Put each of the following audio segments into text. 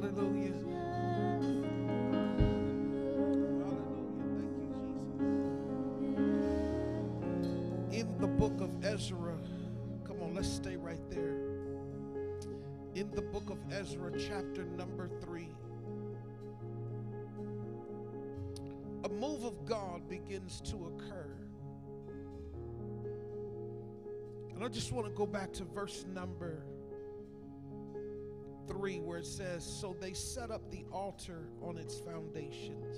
Hallelujah. Hallelujah. Thank you, Jesus. In the book of Ezra, come on, let's stay right there. In the book of Ezra, chapter number three, a move of God begins to occur. And I just want to go back to verse number 3, where it says, So they set up the altar on its foundations.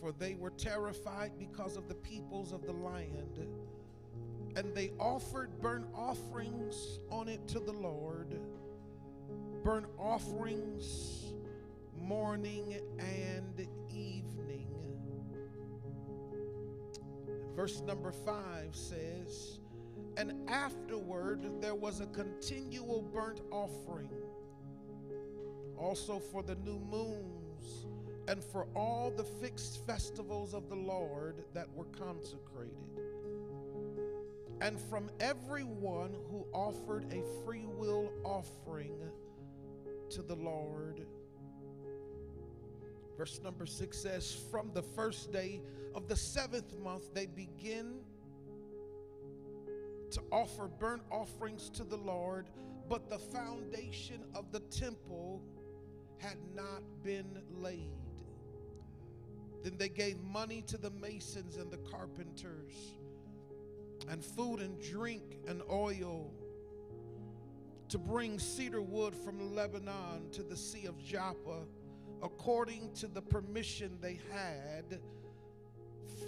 For they were terrified because of the peoples of the land. And they offered burnt offerings on it to the Lord, burnt offerings morning and evening. Verse number 5 says, and afterward there was a continual burnt offering, also for the new moons, and for all the fixed festivals of the Lord that were consecrated. And from everyone who offered a free will offering to the Lord. Verse number six says, From the first day of the seventh month, they begin to offer burnt offerings to the Lord, but the foundation of the temple had not been laid. Then they gave money to the masons and the carpenters, and food and drink and oil to bring cedar wood from Lebanon to the Sea of Joppa, according to the permission they had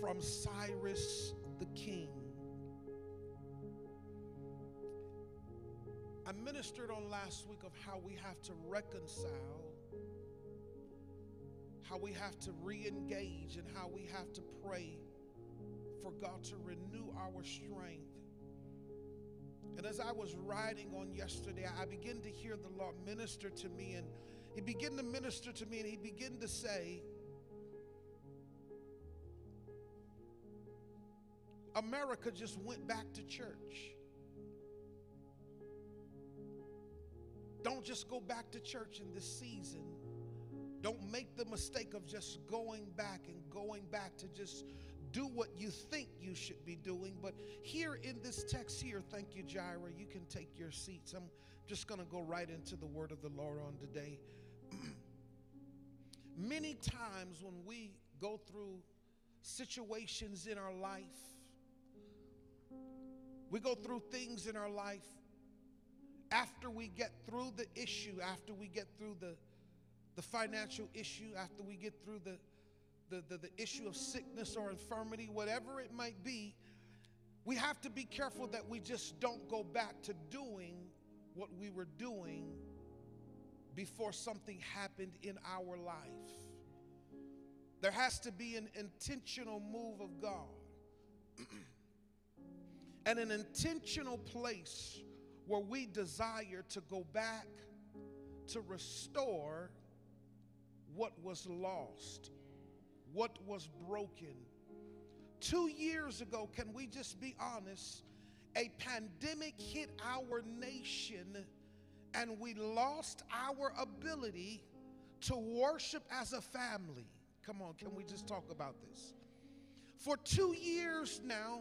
from Cyrus the king. I ministered on last week of how we have to reconcile, how we have to re engage, and how we have to pray for God to renew our strength. And as I was riding on yesterday, I began to hear the Lord minister to me, and He began to minister to me, and He began to say, America just went back to church. Don't just go back to church in this season. Don't make the mistake of just going back and going back to just do what you think you should be doing. But here in this text here, thank you, Jaira, you can take your seats. I'm just going to go right into the word of the Lord on today. Many times when we go through situations in our life, we go through things in our life after we get through the issue, after we get through the, the financial issue, after we get through the, the, the, the issue of sickness or infirmity, whatever it might be, we have to be careful that we just don't go back to doing what we were doing before something happened in our life. There has to be an intentional move of God and an intentional place where we desire to go back to restore what was lost, what was broken. Two years ago, can we just be honest? A pandemic hit our nation and we lost our ability to worship as a family. Come on, can we just talk about this? For two years now,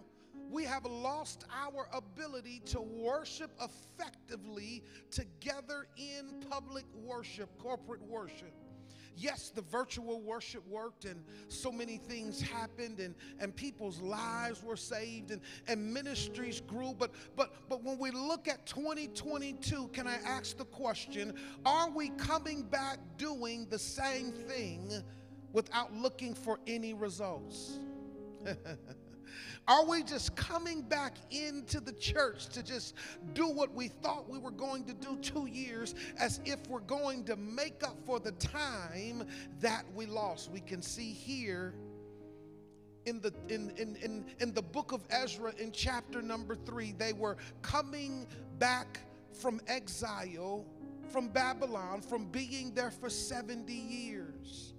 we have lost our ability to worship effectively together in public worship, corporate worship. Yes, the virtual worship worked and so many things happened and, and people's lives were saved and, and ministries grew. But but but when we look at 2022, can I ask the question, are we coming back doing the same thing without looking for any results? Are we just coming back into the church to just do what we thought we were going to do two years as if we're going to make up for the time that we lost? We can see here in the in, in, in, in the book of Ezra in chapter number three, they were coming back from exile from Babylon, from being there for 70 years.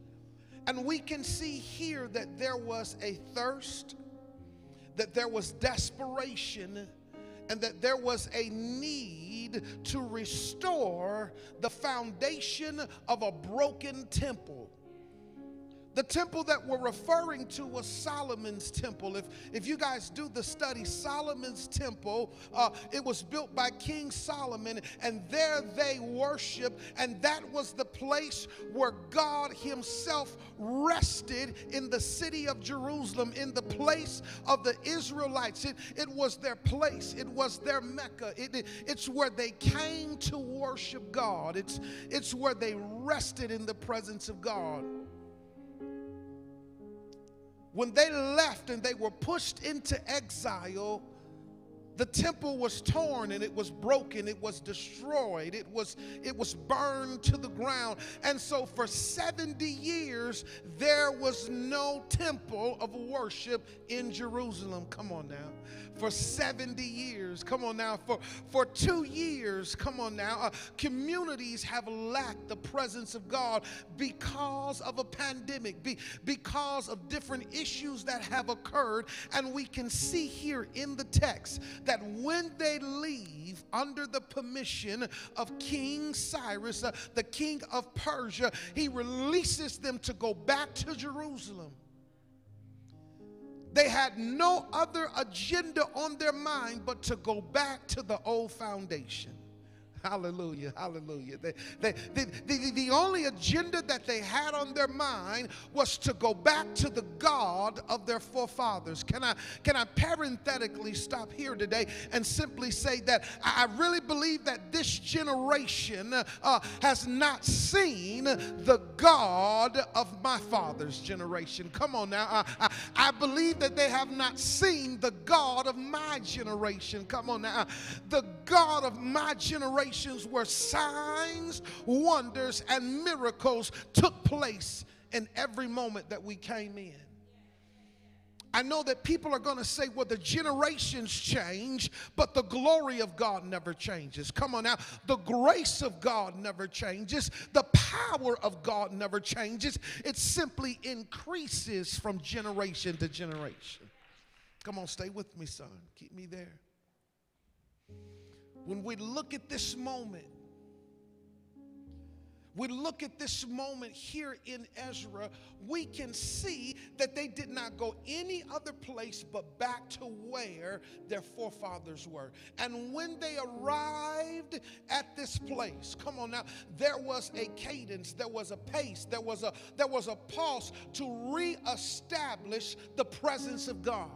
And we can see here that there was a thirst that there was desperation and that there was a need to restore the foundation of a broken temple. The temple that we're referring to was Solomon's temple. If, if you guys do the study, Solomon's temple, uh, it was built by King Solomon, and there they worship, and that was the place where God Himself rested in the city of Jerusalem, in the place of the Israelites. It, it was their place, it was their Mecca, it, it, it's where they came to worship God, it's, it's where they rested in the presence of God when they left and they were pushed into exile, the temple was torn and it was broken it was destroyed it was it was burned to the ground. And so for 70 years there was no temple of worship in jerusalem. Come on now for 70 years. Come on now, for, for two years, come on now, uh, communities have lacked the presence of God because of a pandemic, be, because of different issues that have occurred. And we can see here in the text that when they leave under the permission of King Cyrus, uh, the king of Persia, he releases them to go back to Jerusalem. They had no other agenda on their mind but to go back to the old foundation. Hallelujah, hallelujah. They, they, the, the, the only agenda that they had on their mind was to go back to the God of their forefathers. Can I, can I parenthetically stop here today and simply say that I really believe that this generation uh, has not seen the God of my father's generation. Come on now. I, I believe that they have not seen the God of my generation. Come on now. The God of my generation where signs, wonders, and miracles took place in every moment that we came in. I know that people are going to say, well, the generations change, but the glory of God never changes. Come on now. The grace of God never changes. The power of God never changes. It simply increases from generation to generation. Come on, stay with me, son. Keep me there when we look at this moment, we look at this moment here in Ezra, we can see that they did not go any other place but back to where their forefathers were. And when they arrived at this place, come on now, there was a cadence, there was a pace, there was a there was a pulse to reestablish the presence of God.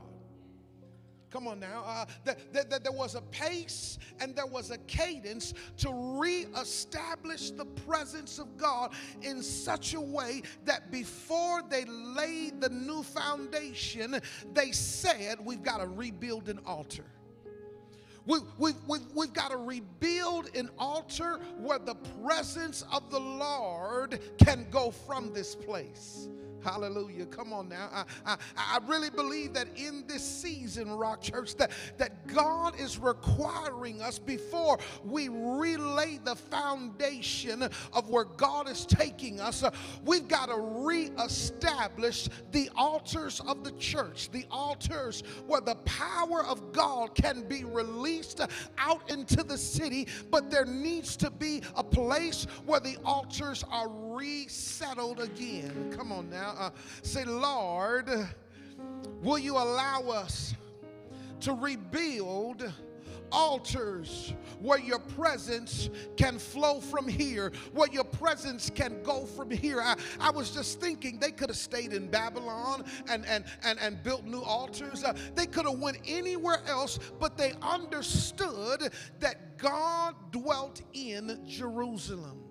Come on now. Uh, that, that, that there was a pace and there was a cadence to reestablish the presence of God in such a way that before they laid the new foundation, they said, We've got to rebuild an altar. We, we, we, we've got to rebuild an altar where the presence of the Lord can go from this place. Hallelujah. Come on now. I, I, I, really believe that in this season, Rock Church, that, that God is requiring us before we relay the foundation of where God is taking us, uh, we've got to reestablish the altars of the church, the altars where the power of God can be released out into the city, but there needs to be a place where the altars are resettled again. Come on now. Uh, say, Lord, will you allow us to rebuild? altars where your presence can flow from here, where your presence can go from here. I, I was just thinking they could have stayed in Babylon and, and, and, and built new altars. Uh, they could have went anywhere else, but they understood that God dwelt in Jerusalem.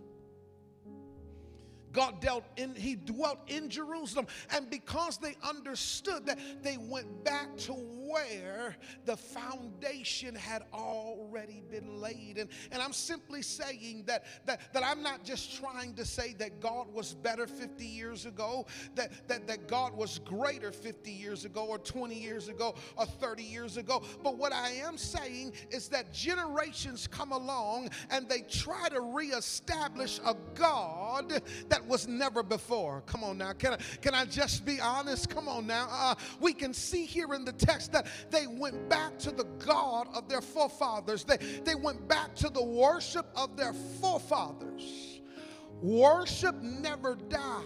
God dealt in, he dwelt in Jerusalem. And because they understood that, they went back to where the foundation had already been laid. And, and I'm simply saying that, that, that I'm not just trying to say that God was better 50 years ago, that, that, that God was greater 50 years ago, or 20 years ago, or 30 years ago. But what I am saying is that generations come along and they try to reestablish a God that was never before. Come on now. Can I, can I just be honest? Come on now. Uh, we can see here in the text that that they went back to the God of their forefathers. They, they went back to the worship of their forefathers. Worship never dies.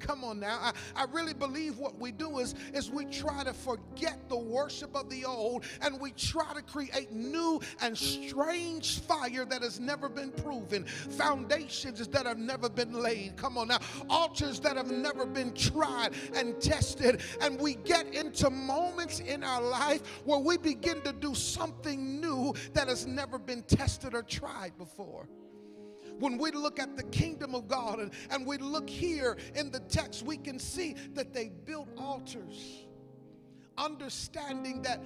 Come on now. I, I really believe what we do is, is we try to forget the worship of the old and we try to create new and strange fire that has never been proven, foundations that have never been laid. Come on now. Altars that have never been tried and tested. And we get into moments in our life where we begin to do something new that has never been tested or tried before when we look at the kingdom of God and, and we look here in the text, we can see that they built altars, understanding that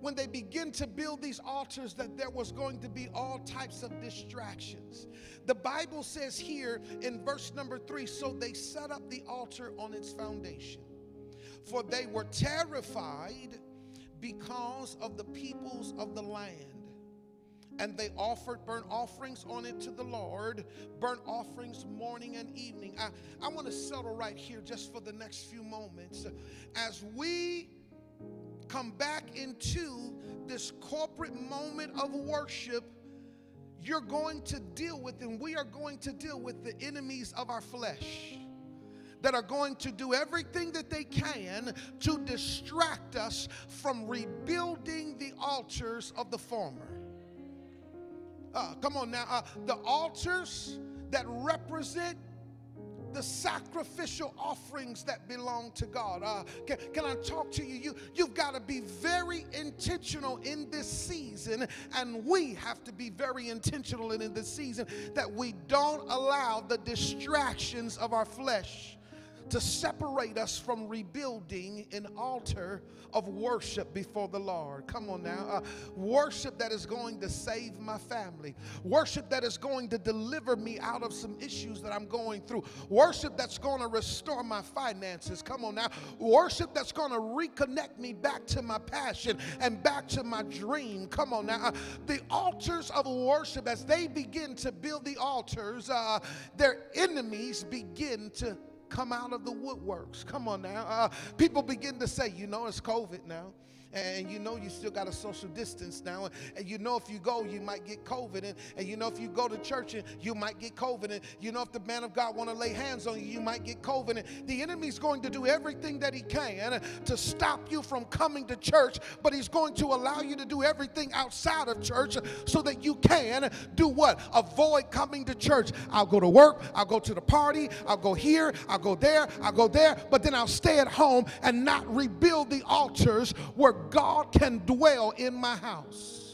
when they begin to build these altars that there was going to be all types of distractions. The Bible says here in verse number 3, so they set up the altar on its foundation. For they were terrified because of the peoples of the land and they offered burnt offerings on it to the Lord, burnt offerings morning and evening. I, I want to settle right here just for the next few moments. As we come back into this corporate moment of worship, you're going to deal with, and we are going to deal with the enemies of our flesh that are going to do everything that they can to distract us from rebuilding the altars of the former. Uh, come on now. Uh, the altars that represent the sacrificial offerings that belong to God. Uh, can, can, I talk to you? you you've got to be very intentional in this season, and we have to be very intentional in this season that we don't allow the distractions of our flesh to separate us from rebuilding an altar of worship before the Lord. Come on now. Uh, worship that is going to save my family. Worship that is going to deliver me out of some issues that I'm going through. Worship that's going to restore my finances. Come on now. Worship that's going to reconnect me back to my passion and back to my dream. Come on now. Uh, the altars of worship, as they begin to build the altars, uh, their enemies begin to come out of the woodworks. Come on now. Uh, people begin to say, you know, it's COVID now and you know you still got a social distance now, and you know if you go, you might get COVID, and, and you know if you go to church, and you might get COVID, and you know if the man of God want to lay hands on you, you might get COVID, and the enemy's going to do everything that he can to stop you from coming to church, but he's going to allow you to do everything outside of church so that you can do what? Avoid coming to church. I'll go to work, I'll go to the party, I'll go here, I'll go there, I'll go there, but then I'll stay at home and not rebuild the altars where God can dwell in my house.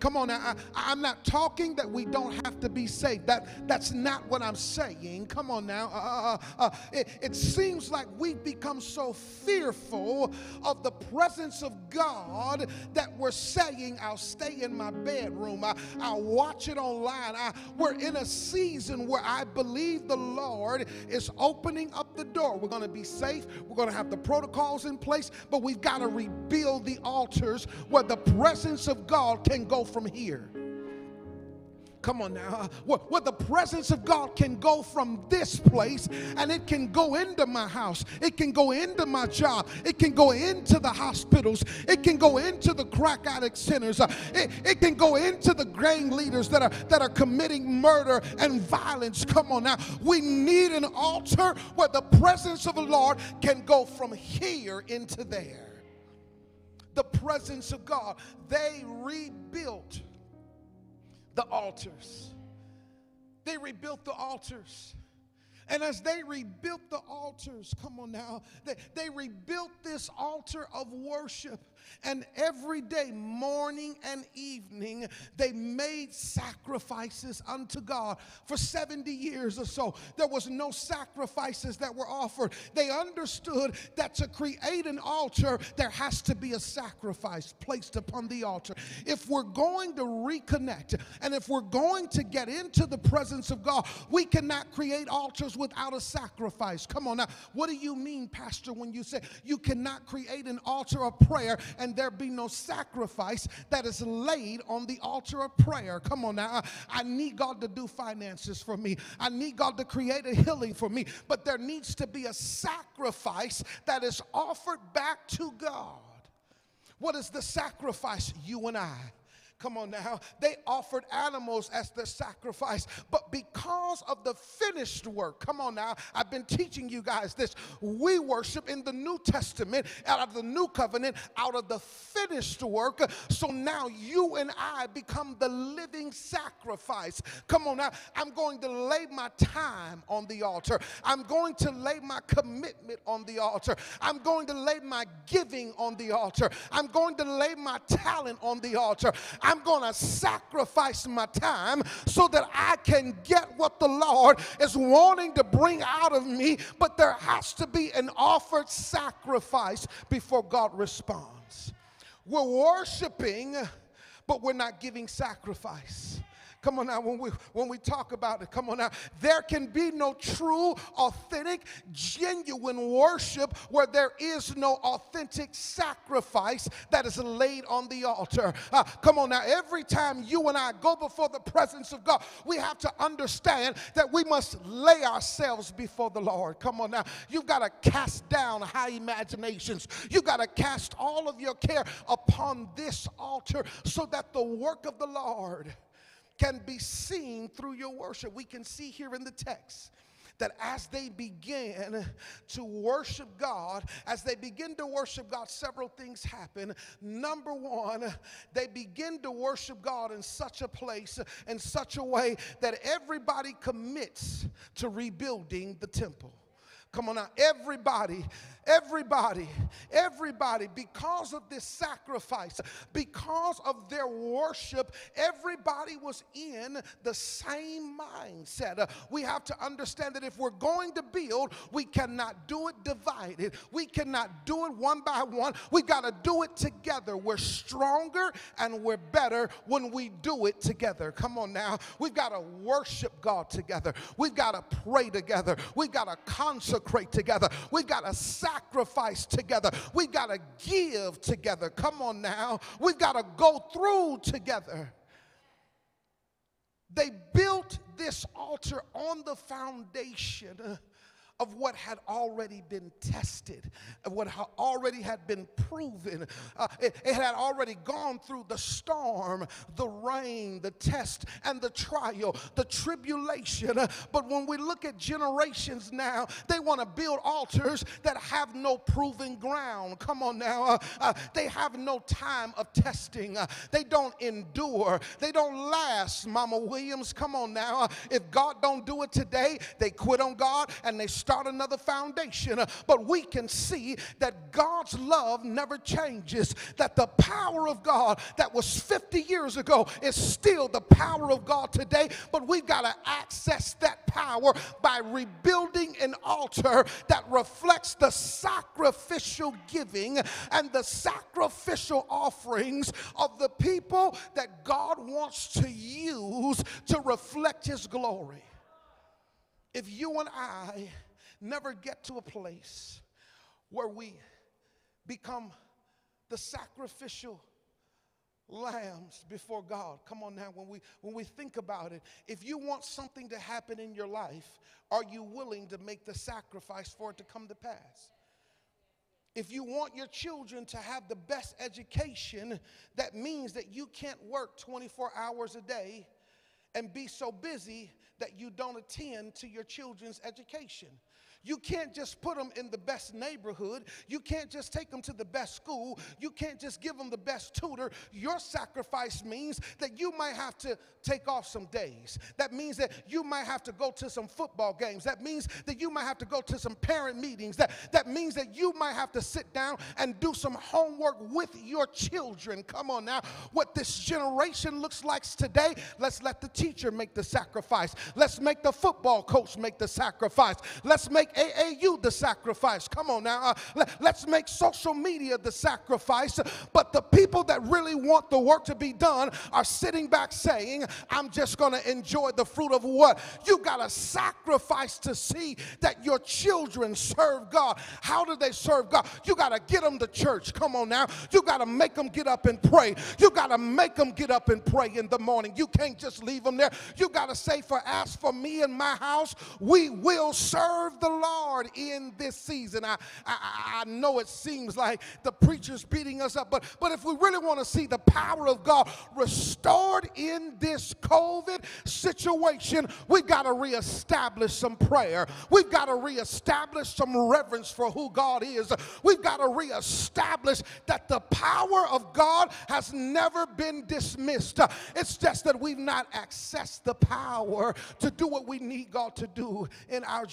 Come on now. I, am not talking that we don't have to be saved. That, that's not what I'm saying. Come on now. Uh, uh, uh, uh, it, it seems like we've become so fearful of the presence of God that we're saying, I'll stay in my bedroom. I, I'll watch it online. I, we're in a season where I believe the Lord is opening up the door. We're going to be safe. We're going to have the protocols in place, but we've got to rebuild the altars where the presence of God can go from here. Come on now. Where, the presence of God can go from this place and it can go into my house. It can go into my job. It can go into the hospitals. It can go into the crack addict centers. Uh, it, it can go into the gang leaders that are, that are committing murder and violence. Come on now. We need an altar where the presence of the Lord can go from here into there the presence of God. They rebuilt the altars. They rebuilt the altars. And as they rebuilt the altars, come on now, they, they rebuilt this altar of worship. And every day, morning and evening, they made sacrifices unto God. For 70 years or so, there was no sacrifices that were offered. They understood that to create an altar, there has to be a sacrifice placed upon the altar. If we're going to reconnect and if we're going to get into the presence of God, we cannot create altars without a sacrifice. Come on now. What do you mean, Pastor, when you say you cannot create an altar of prayer and there be no sacrifice that is laid on the altar of prayer. Come on now. I need God to do finances for me. I need God to create a healing for me. But there needs to be a sacrifice that is offered back to God. What is the sacrifice? You and I. Come on now. They offered animals as their sacrifice. But because of the finished work, come on now, I've been teaching you guys this. We worship in the New Testament, out of the new covenant, out of the finished work. So now you and I become the living sacrifice. Come on now. I'm going to lay my time on the altar. I'm going to lay my commitment on the altar. I'm going to lay my giving on the altar. I'm going to lay my talent on the altar. I'm going to sacrifice my time so that I can get what the Lord is wanting to bring out of me. But there has to be an offered sacrifice before God responds. We're worshiping, but we're not giving sacrifice. Come on now, when we when we talk about it, come on now. There can be no true, authentic, genuine worship where there is no authentic sacrifice that is laid on the altar. Uh, come on now, every time you and I go before the presence of God, we have to understand that we must lay ourselves before the Lord. Come on now, you've got to cast down high imaginations. You've got to cast all of your care upon this altar so that the work of the Lord can be seen through your worship. We can see here in the text that as they begin to worship God, as they begin to worship God, several things happen. Number one, they begin to worship God in such a place, in such a way that everybody commits to rebuilding the temple. Come on now, everybody, everybody, everybody, because of this sacrifice, because of their worship, everybody was in the same mindset. Uh, we have to understand that if we're going to build, we cannot do it divided. We cannot do it one by one. We got to do it together. We're stronger and we're better when we do it together. Come on now. We've got to worship God together. We've got to pray together. We've got to consecrate together. We've got to sacrifice together. We got to give together. Come on now. We got to go through together. They built this altar on the foundation of what had already been tested, of what already had been proven. Uh, it, it, had already gone through the storm, the rain, the test, and the trial, the tribulation. But when we look at generations now, they want to build altars that have no proven ground. Come on now. Uh, uh they have no time of testing, uh, they don't endure, they don't last. Mama Williams, come on now. Uh, if God don't do it today, they quit on God and they start another foundation. Uh, but we can see that God's love never changes, that the power of God that was 50 years ago is still the power of God today. But we've got to access that power by rebuilding an altar that reflects the sacrificial giving and the sacrificial offerings of the people that God wants to use to reflect His glory. If you and I never get to a place where we become the sacrificial lambs before God. Come on now, when we when we think about it, if you want something to happen in your life, are you willing to make the sacrifice for it to come to pass? If you want your children to have the best education, that means that you can't work 24 hours a day and be so busy that you don't attend to your children's education. You can't just put them in the best neighborhood. You can't just take them to the best school. You can't just give them the best tutor. Your sacrifice means that you might have to take off some days. That means that you might have to go to some football games. That means that you might have to go to some parent meetings. That, that means that you might have to sit down and do some homework with your children. Come on now. What this generation looks like today, let's let the teacher make the sacrifice. Let's make the football coach make the sacrifice. Let's make AAU the sacrifice. Come on now. Uh, let, let's make social media the sacrifice. But the people that really want the work to be done are sitting back saying, I'm just going to enjoy the fruit of what? You got to sacrifice to see that your children serve God. How do they serve God? You got to get them to church. Come on now. You got to make them get up and pray. You got to make them get up and pray in the morning. You can't just leave them there. You got to say, For as for me and my house, we will serve the Lord in this season. I, I, I know it seems like the preacher's beating us up, but, but if we really want to see the power of God restored in this COVID situation, we've got to reestablish some prayer. We've got to reestablish some reverence for who God is. We've got to reestablish that the power of God has never been dismissed. It's just that we've not accessed the power to do what we need God to do in our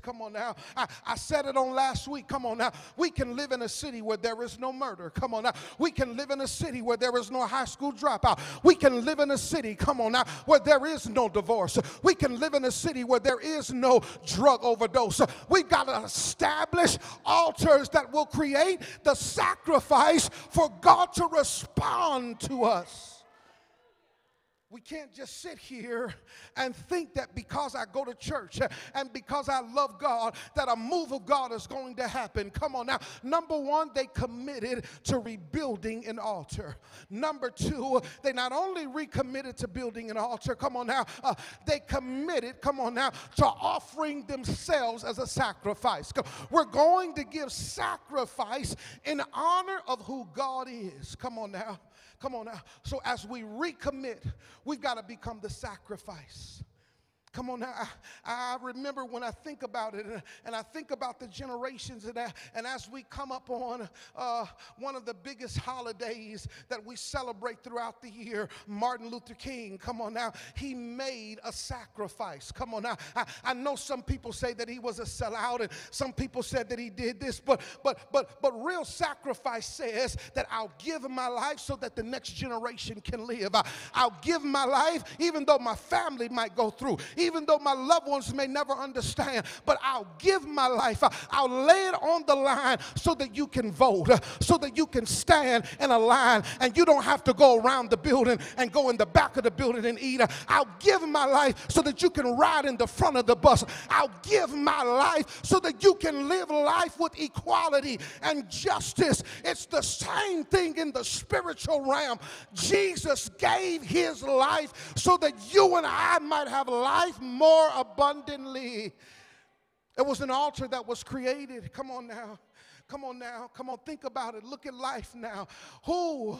Come on now. I, I said it on last week. Come on now. We can live in a city where there is no murder. Come on now. We can live in a city where there is no high school dropout. We can live in a city, come on now, where there is no divorce. We can live in a city where there is no drug overdose. We've got to establish altars that will create the sacrifice for God to respond to us. We can't just sit here and think that because I go to church and because I love God, that a move of God is going to happen. Come on now. Number one, they committed to rebuilding an altar. Number two, they not only recommitted to building an altar, come on now, uh, they committed, come on now, to offering themselves as a sacrifice. We're going to give sacrifice in honor of who God is. Come on now. Come on now. So as we recommit, we've got to become the sacrifice. Come on now. I, I, remember when I think about it and, and I think about the generations and, and as we come up on uh, one of the biggest holidays that we celebrate throughout the year, Martin Luther King, come on now, he made a sacrifice. Come on now. I, I know some people say that he was a sellout and some people said that he did this, but but but but real sacrifice says that I'll give my life so that the next generation can live. I, I'll give my life even though my family might go through even though my loved ones may never understand, but I'll give my life. I'll lay it on the line so that you can vote, so that you can stand in a line and you don't have to go around the building and go in the back of the building and eat. I'll give my life so that you can ride in the front of the bus. I'll give my life so that you can live life with equality and justice. It's the same thing in the spiritual realm. Jesus gave his life so that you and I might have life life more abundantly. It was an altar that was created. Come on now. Come on now. Come on, think about it. Look at life now. Who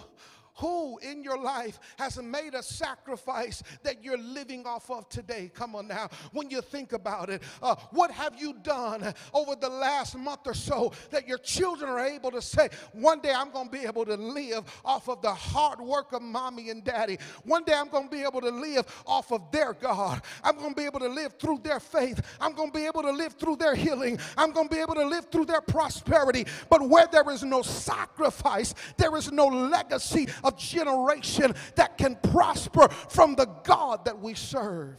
who in your life has made a sacrifice that you're living off of today? Come on now. When you think about it, uh, what have you done over the last month or so that your children are able to say, one day I'm going to be able to live off of the hard work of mommy and daddy. One day I'm going to be able to live off of their God. I'm going to be able to live through their faith. I'm going to be able to live through their healing. I'm going to be able to live through their prosperity. But where there is no sacrifice, there is no legacy of generation that can prosper from the God that we serve.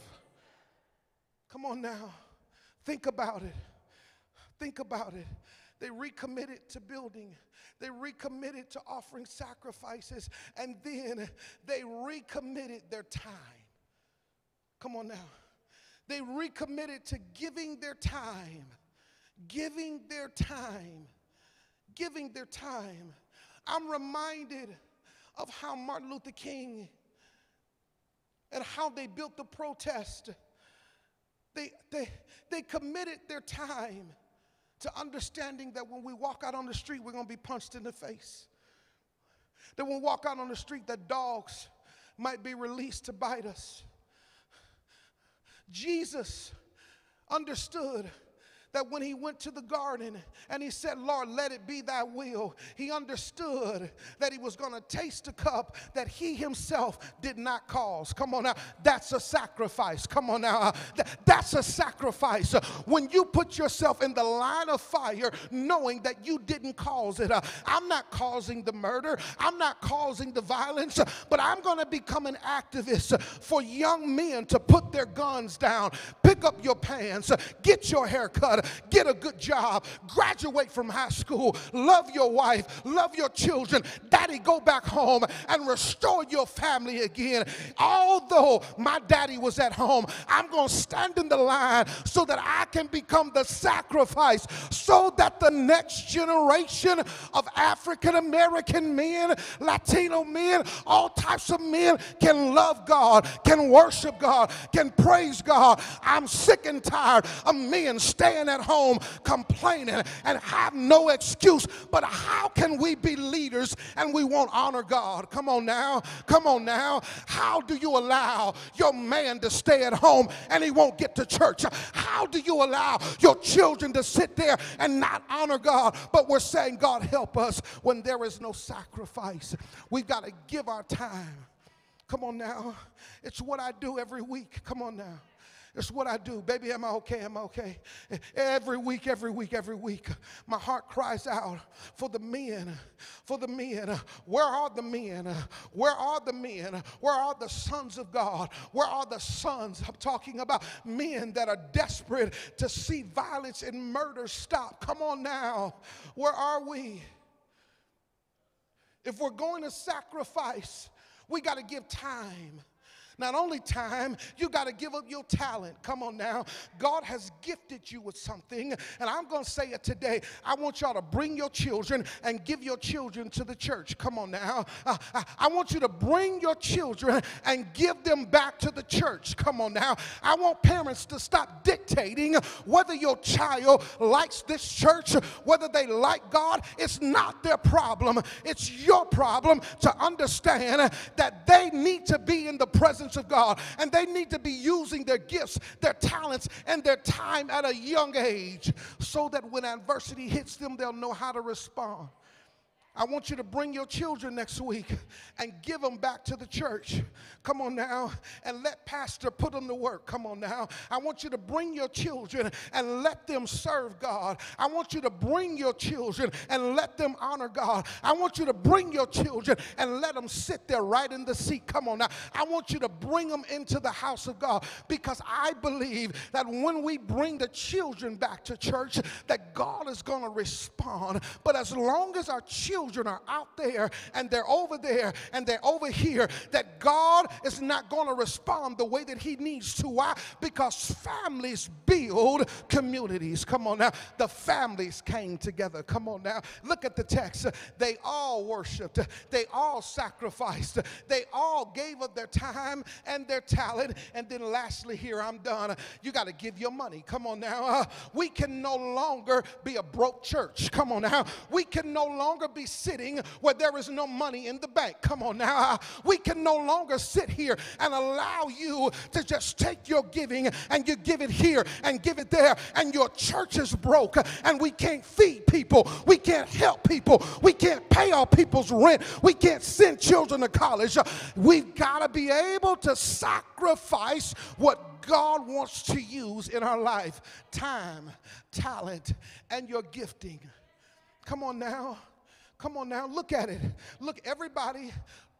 Come on now. Think about it. Think about it. They recommitted to building. They recommitted to offering sacrifices. And then they recommitted their time. Come on now. They recommitted to giving their time. Giving their time. Giving their time. I'm reminded of how Martin Luther King and how they built the protest. They, they, they committed their time to understanding that when we walk out on the street, we're going to be punched in the face. That when we walk out on the street, that dogs might be released to bite us. Jesus understood that when he went to the garden and he said, Lord, let it be thy will, he understood that he was going to taste a cup that he himself did not cause. Come on now, that's a sacrifice. Come on now, that's a sacrifice. When you put yourself in the line of fire knowing that you didn't cause it, uh, I'm not causing the murder, I'm not causing the violence, but I'm going to become an activist for young men to put their guns down, pick up your pants, get your hair cut get a good job, graduate from high school, love your wife, love your children. Daddy, go back home and restore your family again. Although my daddy was at home, I'm going to stand in the line so that I can become the sacrifice so that the next generation of African American men, Latino men, all types of men can love God, can worship God, can praise God. I'm sick and tired of men staying staying at home complaining and have no excuse. But how can we be leaders and we won't honor God? Come on now. Come on now. How do you allow your man to stay at home and he won't get to church? How do you allow your children to sit there and not honor God? But we're saying, God, help us when there is no sacrifice. We've got to give our time. Come on now. It's what I do every week. Come on now. It's what I do. Baby, am I okay? Am I okay? Every week, every week, every week, my heart cries out for the men, for the men. Where are the men? Where are the men? Where are the sons of God? Where are the sons? I'm talking about men that are desperate to see violence and murder stop. Come on now. Where are we? If we're going to sacrifice, we got to give time. Not only time, you got to give up your talent. Come on now. God has gifted you with something, and I'm going to say it today. I want y'all to bring your children and give your children to the church. Come on now. Uh, I want you to bring your children and give them back to the church. Come on now. I want parents to stop dictating whether your child likes this church, whether they like God. It's not their problem, it's your problem to understand that they need to be in the presence presence of God. And they need to be using their gifts, their talents, and their time at a young age so that when adversity hits them, they'll know how to respond. I want you to bring your children next week and give them back to the church. Come on now. And let Pastor put them to work. Come on now. I want you to bring your children and let them serve God. I want you to bring your children and let them honor God. I want you to bring your children and let them sit there right in the seat. Come on now. I want you to bring them into the house of God because I believe that when we bring the children back to church, that God is going to respond. But as long as our children children are out there and they're over there and they're over here, that God is not going to respond the way that He needs to. Why? Because families build communities. Come on now. The families came together. Come on now. Look at the text. They all worshiped, they all sacrificed, they all gave up their time and their talent. And then, lastly, here I'm done. You got to give your money. Come on now. Uh, we can no longer be a broke church. Come on now. We can no longer be sitting where there is no money in the bank. Come on now. We can no longer sit here and allow you to just take your giving and you give it here and give it there, and your church is broke, and we can't feed people. We can't help people. We can't pay our people's rent. We can't send children to college. We've got to be able to sacrifice what God wants to use in our life time, talent, and your gifting. Come on now. Come on now, look at it. Look, everybody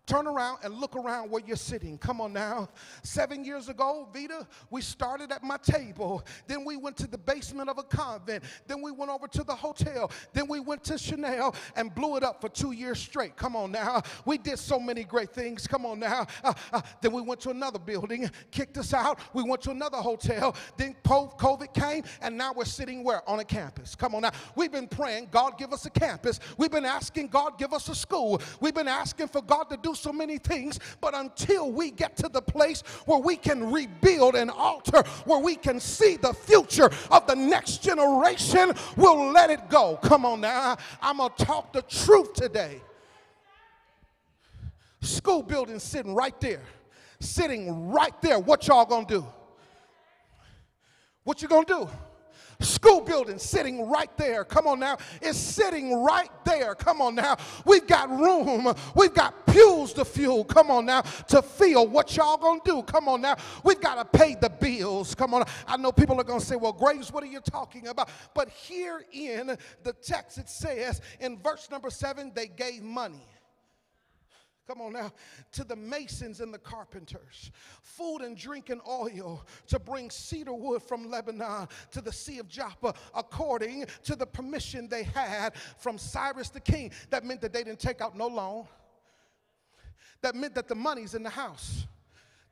Turn around and look around where you're sitting. Come on now. Seven years ago, Vita, we started at my table. Then we went to the basement of a convent. Then we went over to the hotel. Then we went to Chanel and blew it up for two years straight. Come on now. We did so many great things. Come on now. Uh, uh, then we went to another building, kicked us out. We went to another hotel. Then COVID came, and now we're sitting where? On a campus. Come on now. We've been praying, God, give us a campus. We've been asking, God, give us a school. We've been asking for God to do so many things, but until we get to the place where we can rebuild an altar, where we can see the future of the next generation, we'll let it go. Come on now. I'm going to talk the truth today. School building sitting right there. Sitting right there. What y'all gonna do? What you gonna do? School building sitting right there. Come on now. It's sitting right there. Come on now. We've got room. We've got pews to fuel. Come on now. To feel what y'all gonna do. Come on now. We've got to pay the bills. Come on. I know people are gonna say, well, Graves, what are you talking about? But here in the text it says in verse number seven, they gave money. Come on now. To the masons and the carpenters. Food and drink and oil to bring cedar wood from Lebanon to the Sea of Joppa according to the permission they had from Cyrus the king. That meant that they didn't take out no loan. That meant that the money's in the house.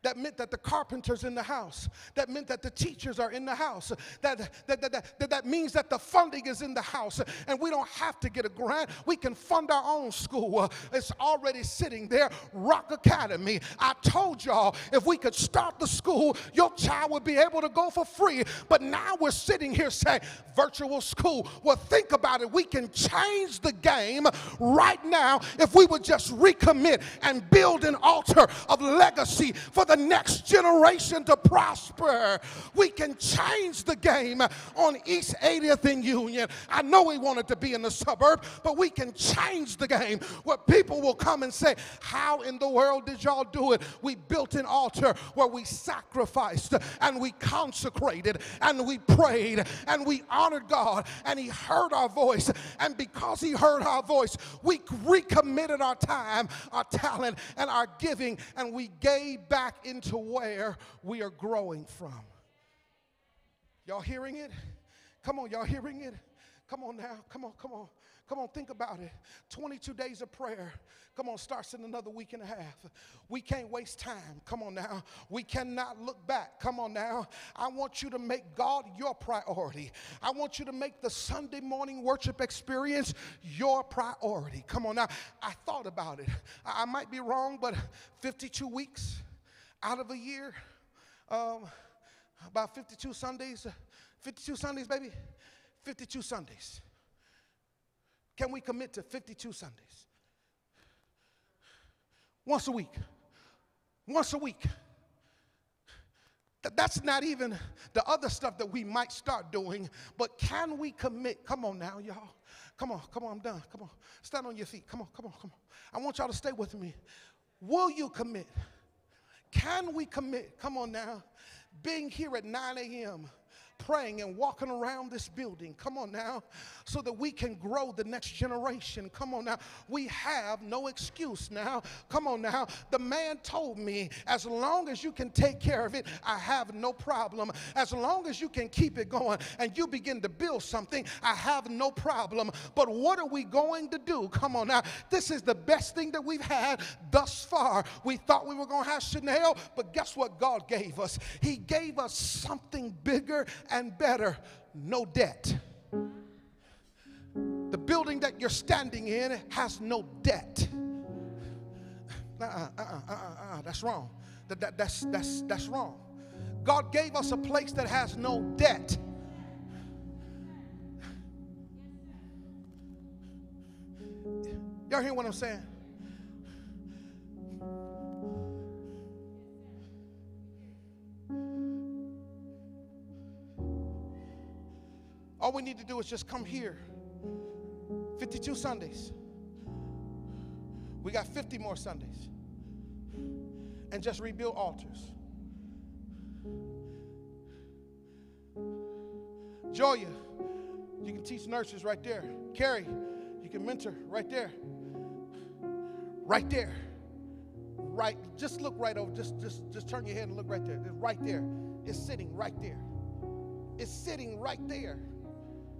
That meant that the carpenter's in the house. That meant that the teachers are in the house. That, that, that, that, that, means that the funding is in the house. And we don't have to get a grant. We can fund our own school. It's already sitting there. Rock Academy. I told y'all if we could start the school, your child would be able to go for free. But now we're sitting here saying virtual school. Well, think about it. We can change the game right now if we would just recommit and build an altar of legacy for the next generation to prosper. We can change the game on East 80th and Union. I know we wanted to be in the suburb, but we can change the game where people will come and say, How in the world did y'all do it? We built an altar where we sacrificed and we consecrated and we prayed and we honored God and He heard our voice. And because He heard our voice, we recommitted our time, our talent, and our giving, and we gave back into where we are growing from. Y'all hearing it? Come on, y'all hearing it? Come on now, come on, come on. Come on, think about it. 22 days of prayer. Come on, starts in another week and a half. We can't waste time. Come on now. We cannot look back. Come on now. I want you to make God your priority. I want you to make the Sunday morning worship experience your priority. Come on now. I thought about it. I might be wrong, but 52 weeks out of a year, um, about 52 Sundays, 52 Sundays, baby, 52 Sundays. Can we commit to 52 Sundays? Once a week. Once a week. Th- That's not even the other stuff that we might start doing, but can we commit? Come on now, y'all. Come on, come on, I'm done. Come on. Stand on your feet. Come on, come on, come on. I want y'all to stay with me. Will you commit? Can we commit? Come on now. Being here at 9 a.m., praying and walking around this building. Come on now. So that we can grow the next generation. Come on now. We have no excuse now. Come on now. The man told me, as long as you can take care of it, I have no problem. As long as you can keep it going and you begin to build something, I have no problem. But what are we going to do? Come on now. This is the best thing that we've had thus far. We thought we were going to have Chanel, but guess what God gave us? He gave us something bigger and better no debt. The building that you're standing in has no debt. Uh-uh, uh-uh, uh-uh, that's wrong. That, that, that's, that's, that's wrong. God gave us a place that has no debt. Y'all hear what I'm saying? All we need to do is just come here. 52 Sundays. We got 50 more Sundays. And just rebuild altars. Joya, you can teach nurses right there. Carrie, you can mentor right there. Right there. Right. Just look right over. Just just just turn your head and look right there. It's right there. It's sitting right there. It's sitting right there.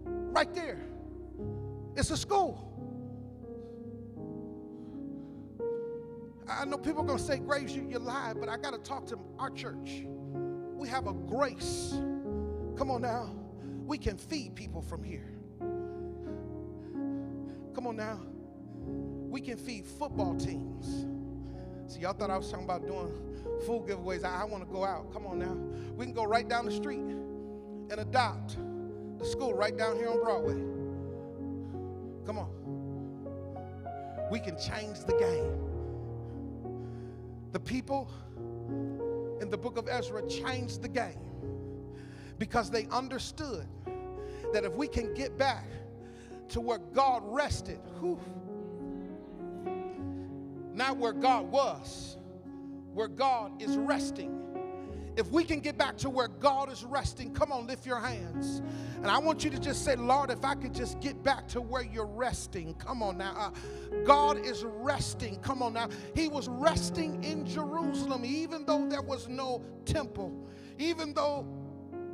Right there. It's a school. I know people are going to say, Graves, you, you lied, but I got to talk to our church. We have a grace. Come on now. We can feed people from here. Come on now. We can feed football teams. See, y'all thought I was talking about doing food giveaways. I, I want to go out. Come on now. We can go right down the street and adopt the school right down here on Broadway. Come on. We can change the game. The people in the book of Ezra changed the game because they understood that if we can get back to where God rested, whew, not where God was, where God is resting. If we can get back to where God is resting, come on, lift your hands. And I want you to just say, Lord, if I could just get back to where you're resting. Come on now. Uh, God is resting. Come on now. He was resting in Jerusalem, even though there was no temple, even though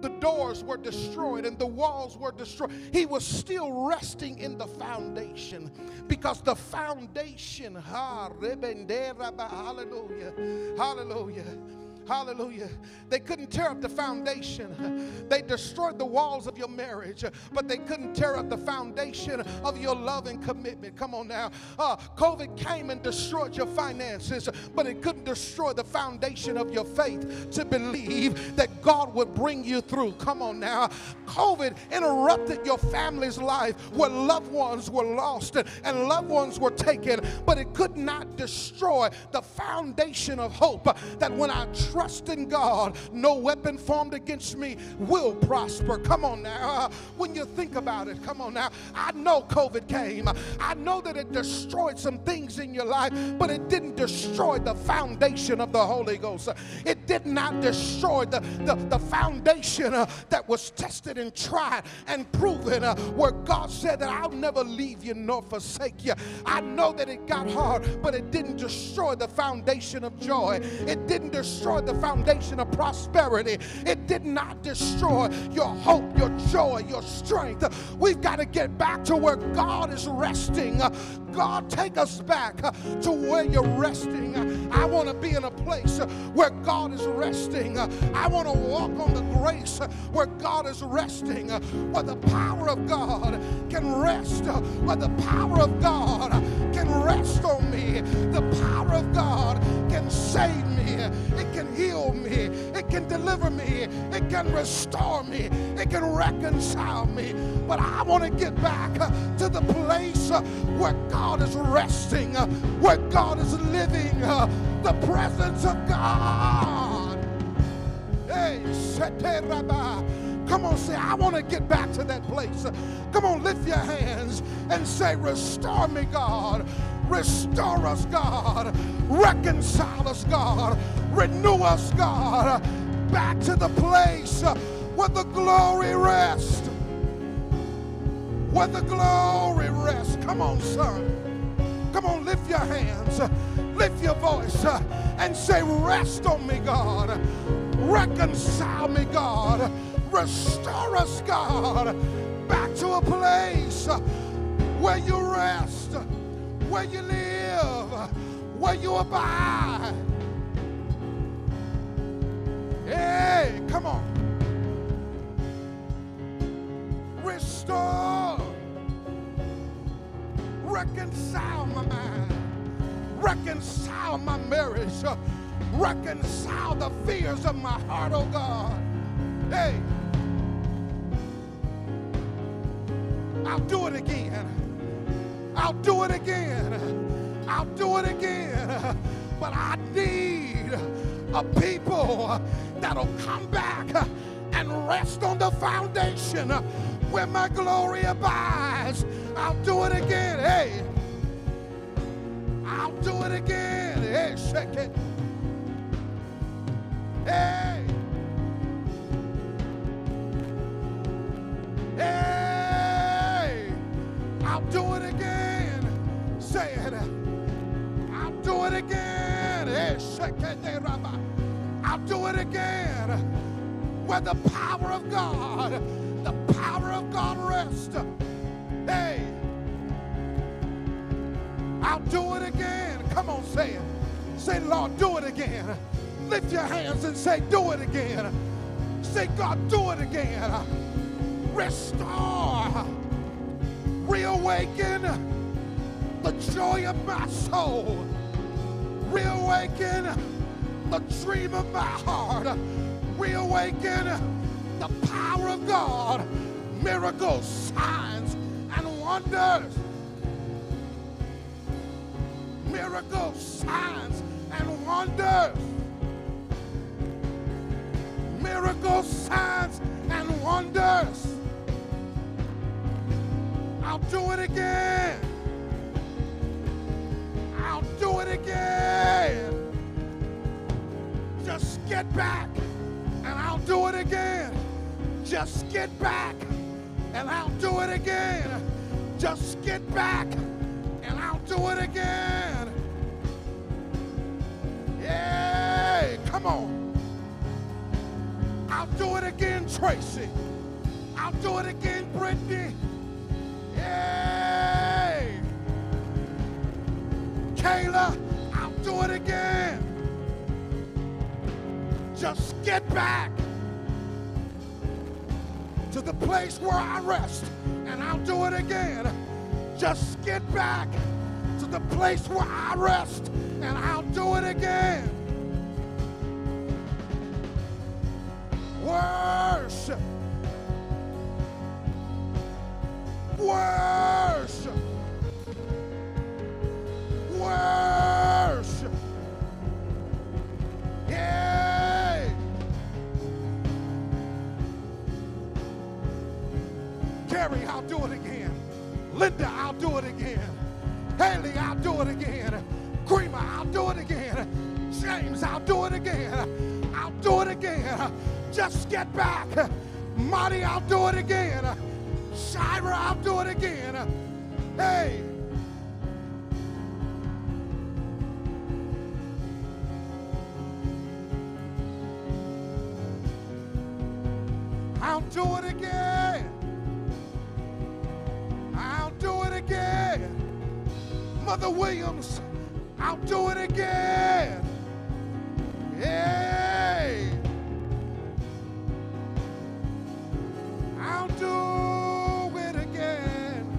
the doors were destroyed and the walls were destroyed. He was still resting in the foundation because the foundation, ha, hallelujah, hallelujah. Hallelujah. They couldn't tear up the foundation. They destroyed the walls of your marriage, but they couldn't tear up the foundation of your love and commitment. Come on now. Uh, COVID came and destroyed your finances, but it couldn't destroy the foundation of your faith to believe that God would bring you through. Come on now. COVID interrupted your family's life where loved ones were lost and loved ones were taken, but it could not destroy the foundation of hope that when I trust in God, no weapon formed against me will prosper. Come on now. When you think about it, come on now. I know COVID came. I know that it destroyed some things in your life, but it didn't destroy the foundation of the Holy Ghost. It did not destroy the, the, the foundation uh, that was tested and tried and proven uh, where God said that I'll never leave you nor forsake you. I know that it got hard, but it didn't destroy the foundation of joy. It didn't destroy the foundation of prosperity. It did not destroy your hope, your joy, your strength. We've got to get back to where God is resting. God, take us back to where you're resting. I want to be in a place where God is resting. I want to walk on the grace where God is resting, where the power of God can rest, where the power of God can rest on me. The power of God can save me. It can heal me. It can deliver me. It can restore me. It can reconcile me. But I want to get back uh, to the place uh, where God is resting, uh, where God is living, the presence of God. Hey, Come on, say, I want to get back to that place. Come on, lift your hands and say, Restore me, God. Restore us, God. Reconcile us, God. Renew us, God. Back to the place where the glory rests. Where the glory rests. Come on, son. Come on, lift your hands. Lift your voice and say, Rest on me, God. Reconcile me, God. Restore us, God. Back to a place where you rest where you live, where you abide. Hey, come on. Restore. Reconcile my mind. Reconcile my marriage. Reconcile the fears of my heart, oh God. Hey. I'll do it again. I'll do it again. I'll do it again. But I need a people that'll come back and rest on the foundation where my glory abides. I'll do it again. Hey, I'll do it again. Hey, shake it. Hey. Said, I'll do it again. I'll do it again. Where the power of God, the power of God rests. Hey, I'll do it again. Come on, say it. Say, Lord, do it again. Lift your hands and say, do it again. Say, God, do it again. Restore, reawaken the joy of my soul. Reawaken the dream of my heart. Reawaken the power of God. Miracles, signs, and wonders. Miracles, signs, and wonders. Miracles, signs, and wonders. I'll do it again. Do it again. Just get back and I'll do it again. Just get back and I'll do it again. Just get back and I'll do it again. Yay! Come on. I'll do it again, Tracy. I'll do it again, Brittany. Yay! Kayla, I'll do it again. Just get back to the place where I rest, and I'll do it again. Just get back to the place where I rest, and I'll do it again. Worship. Haley, I'll do it again. Creamer, I'll do it again. James, I'll do it again. I'll do it again. Just get back. Marty, I'll do it again. Shira, I'll do it again. Hey. I'll do it again. Mother Williams, I'll do it again. Hey. I'll do it again.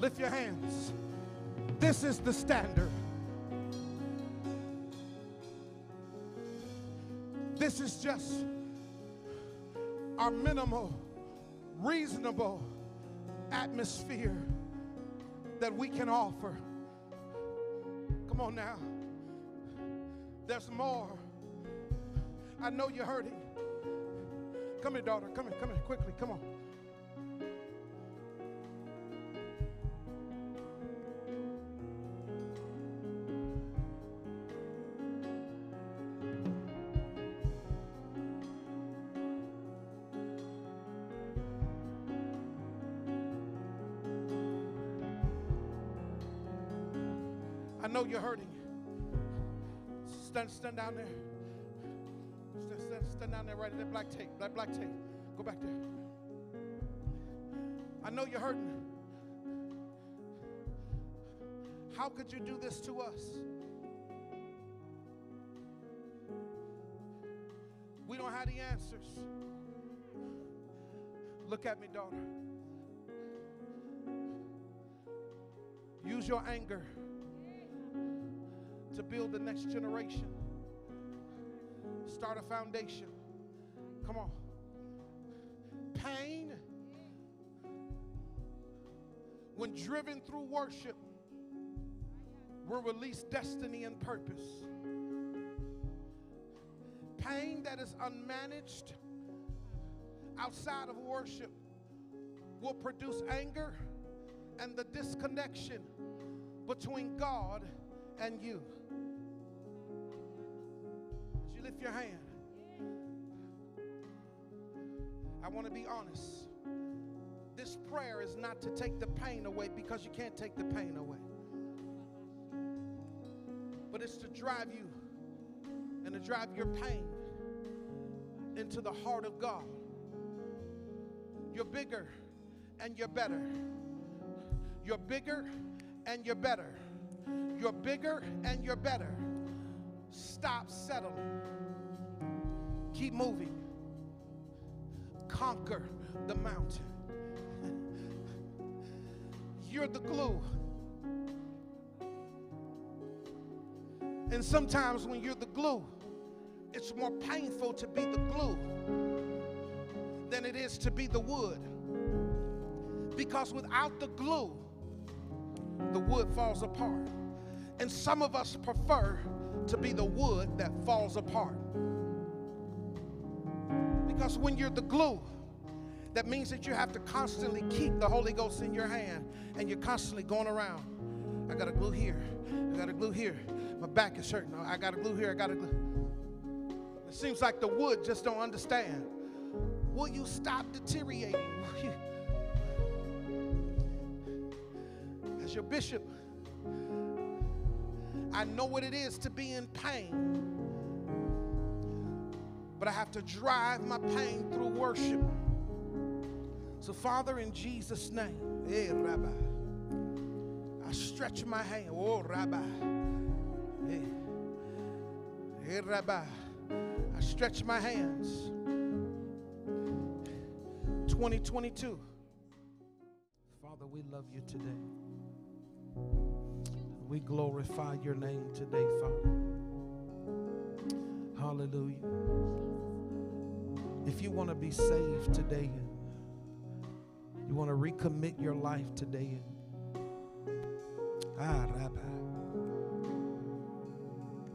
Lift your hands. This is the standard. Is just our minimal, reasonable atmosphere that we can offer. Come on now. There's more. I know you're hurting. Come here, daughter. Come here, come here, quickly. Come on. Stand, down there. Stand, stand, stand down there right at that black tape. That black tape. Go back there. I know you're hurting. How could you do this to us? We don't have the answers. Look at me, daughter. Use your anger to build the next generation. Start a foundation. Come on. Pain, when driven through worship, will release destiny and purpose. Pain that is unmanaged outside of worship will produce anger and the disconnection between God and you. You lift your hand, I want to be honest. This prayer is not to take the pain away because you can't take the pain away, but it's to drive you and to drive your pain into the heart of God. You're bigger and you're better. You're bigger and you're better. You're bigger and you're better. Stop settling. Keep moving. Conquer the mountain. You're the glue. And sometimes when you're the glue, it's more painful to be the glue than it is to be the wood. Because without the glue, the wood falls apart. And some of us prefer to be the wood that falls apart. Because when you're the glue, that means that you have to constantly keep the Holy Ghost in your hand and you're constantly going around. I got a glue here. I got a glue here. My back is hurting. I got a glue here. I got a glue. It seems like the wood just don't understand. Will you stop deteriorating? You? As your bishop, I know what it is to be in pain, but I have to drive my pain through worship So, Father, in Jesus' name, hey, Rabbi, I stretch my hand. Oh, Rabbi. Hey, hey Rabbi. I stretch my hands. 2022. Father, we love you today. We glorify your name today, Father. Hallelujah. If you want to be saved today, you want to recommit your life today. Ah, Rabbi.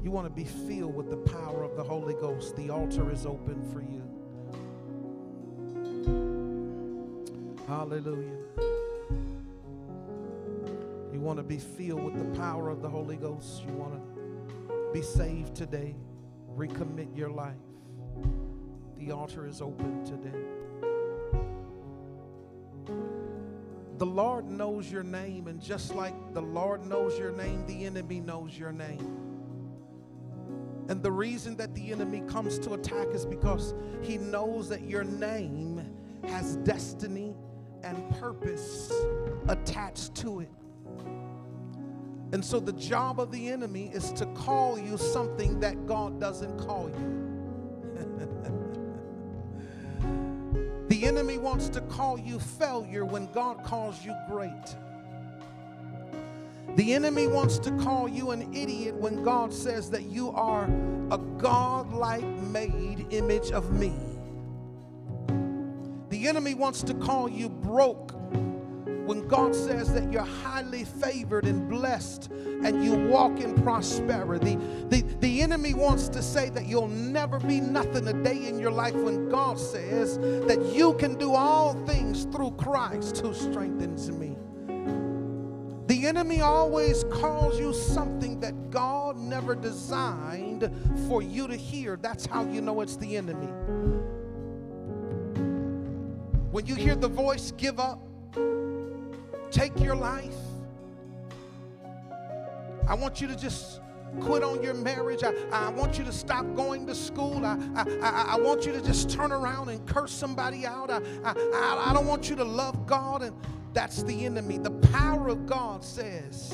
You want to be filled with the power of the Holy Ghost. The altar is open for you. Hallelujah. Want to be filled with the power of the Holy Ghost. You want to be saved today. Recommit your life. The altar is open today. The Lord knows your name, and just like the Lord knows your name, the enemy knows your name. And the reason that the enemy comes to attack is because he knows that your name has destiny and purpose attached to it. And so the job of the enemy is to call you something that God doesn't call you. The enemy wants to call you failure when God calls you great. The enemy wants to call you an idiot when God says that you are a God like made image of me. The enemy wants to call you broke when God says that you're highly favored and blessed and you walk in prosperity. The, the enemy wants to say that you'll never be nothing a day in your life when God says that you can do all things through Christ who strengthens me. The enemy always calls you something that God never designed for you to hear. That's how you know it's the enemy. When you hear the voice, give up, take your life. I want you to just quit on your marriage. I, I want you to stop going to school. I, I, I, want you to just turn around and curse somebody out. I, I, I don't want you to love God. And that's the enemy. The power of God says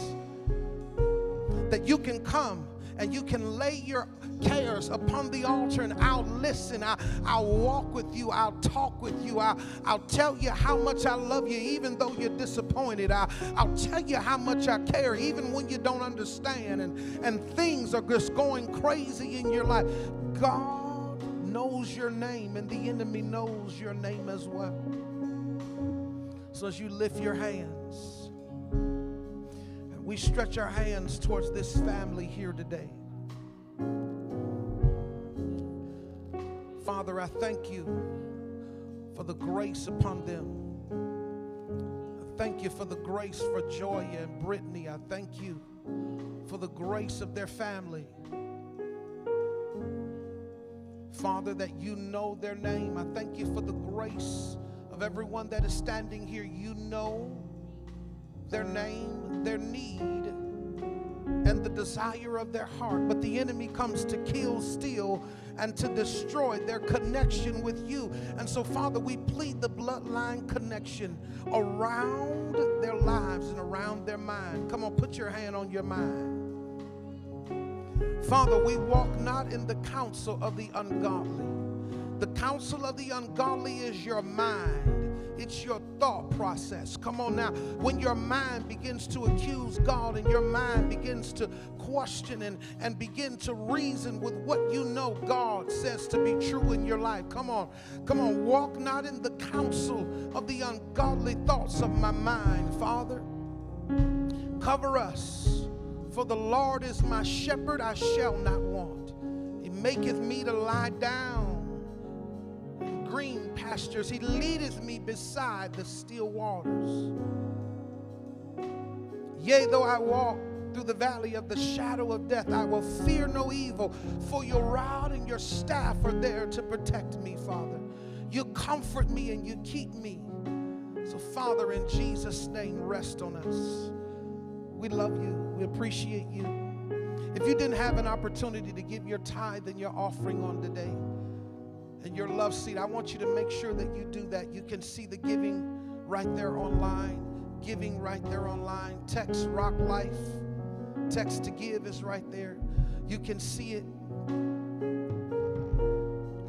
that you can come and you can lay your cares upon the altar and I'll listen. I, I'll walk with you. I'll talk with you. I, I'll tell you how much I love you, even though you're disappointed. I, I'll tell you how much I care, even when you don't understand and, and things are just going crazy in your life. God knows your name, and the enemy knows your name as well. So as you lift your hands, we stretch our hands towards this family here today. Father, I thank you for the grace upon them. I thank you for the grace for Joya and Brittany. I thank you for the grace of their family. Father, that you know their name. I thank you for the grace of everyone that is standing here. You know their name, their need, and the desire of their heart. But the enemy comes to kill, steal, and to destroy their connection with you. And so, Father, we plead the bloodline connection around their lives and around their mind. Come on, put your hand on your mind. Father, we walk not in the counsel of the ungodly. The counsel of the ungodly is your mind it's your thought process. Come on now. When your mind begins to accuse God and your mind begins to question and, and begin to reason with what you know God says to be true in your life. Come on. Come on. Walk not in the counsel of the ungodly thoughts of my mind, Father. Cover us. For the Lord is my shepherd, I shall not want. He maketh me to lie down green pastures. He leadeth me beside the still waters. Yea, though I walk through the valley of the shadow of death, I will fear no evil, for your rod and your staff are there to protect me, Father. You comfort me and you keep me. So, Father, in Jesus' name, rest on us. We love you. We appreciate you. If you didn't have an opportunity to give your tithe and your offering on today, and your love seat, I want you to make sure that you do that. You can see the giving right there online, giving right there online. Text Rock Life, text to give is right there. You can see it.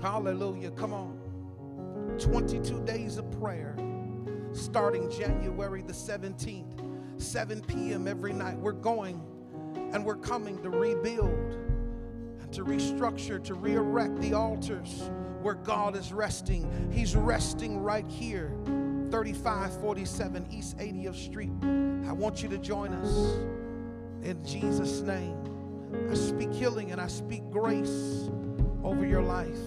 Hallelujah. Come on. 22 days of prayer starting January the 17th, 7 p.m. every night. We're going and we're coming to rebuild and to restructure, to re erect the altars where God is resting. He's resting right here, 3547 East 80th Street. I want you to join us in Jesus' name. I speak healing and I speak grace over your life.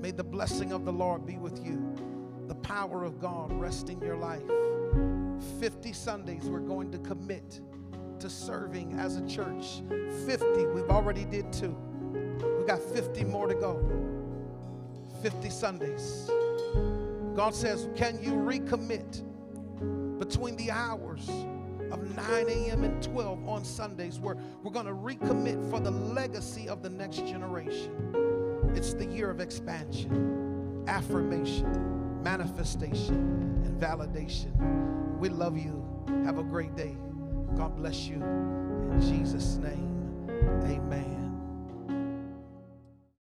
May the blessing of the Lord be with you. The power of God rest in your life. 50 Sundays we're going to commit to serving as a church. 50, we've already did two. We got 50 more to go. 50 Sundays. God says, Can you recommit between the hours of 9 a.m. and 12 on Sundays? Where we're going to recommit for the legacy of the next generation. It's the year of expansion, affirmation, manifestation, and validation. We love you. Have a great day. God bless you. In Jesus' name, amen.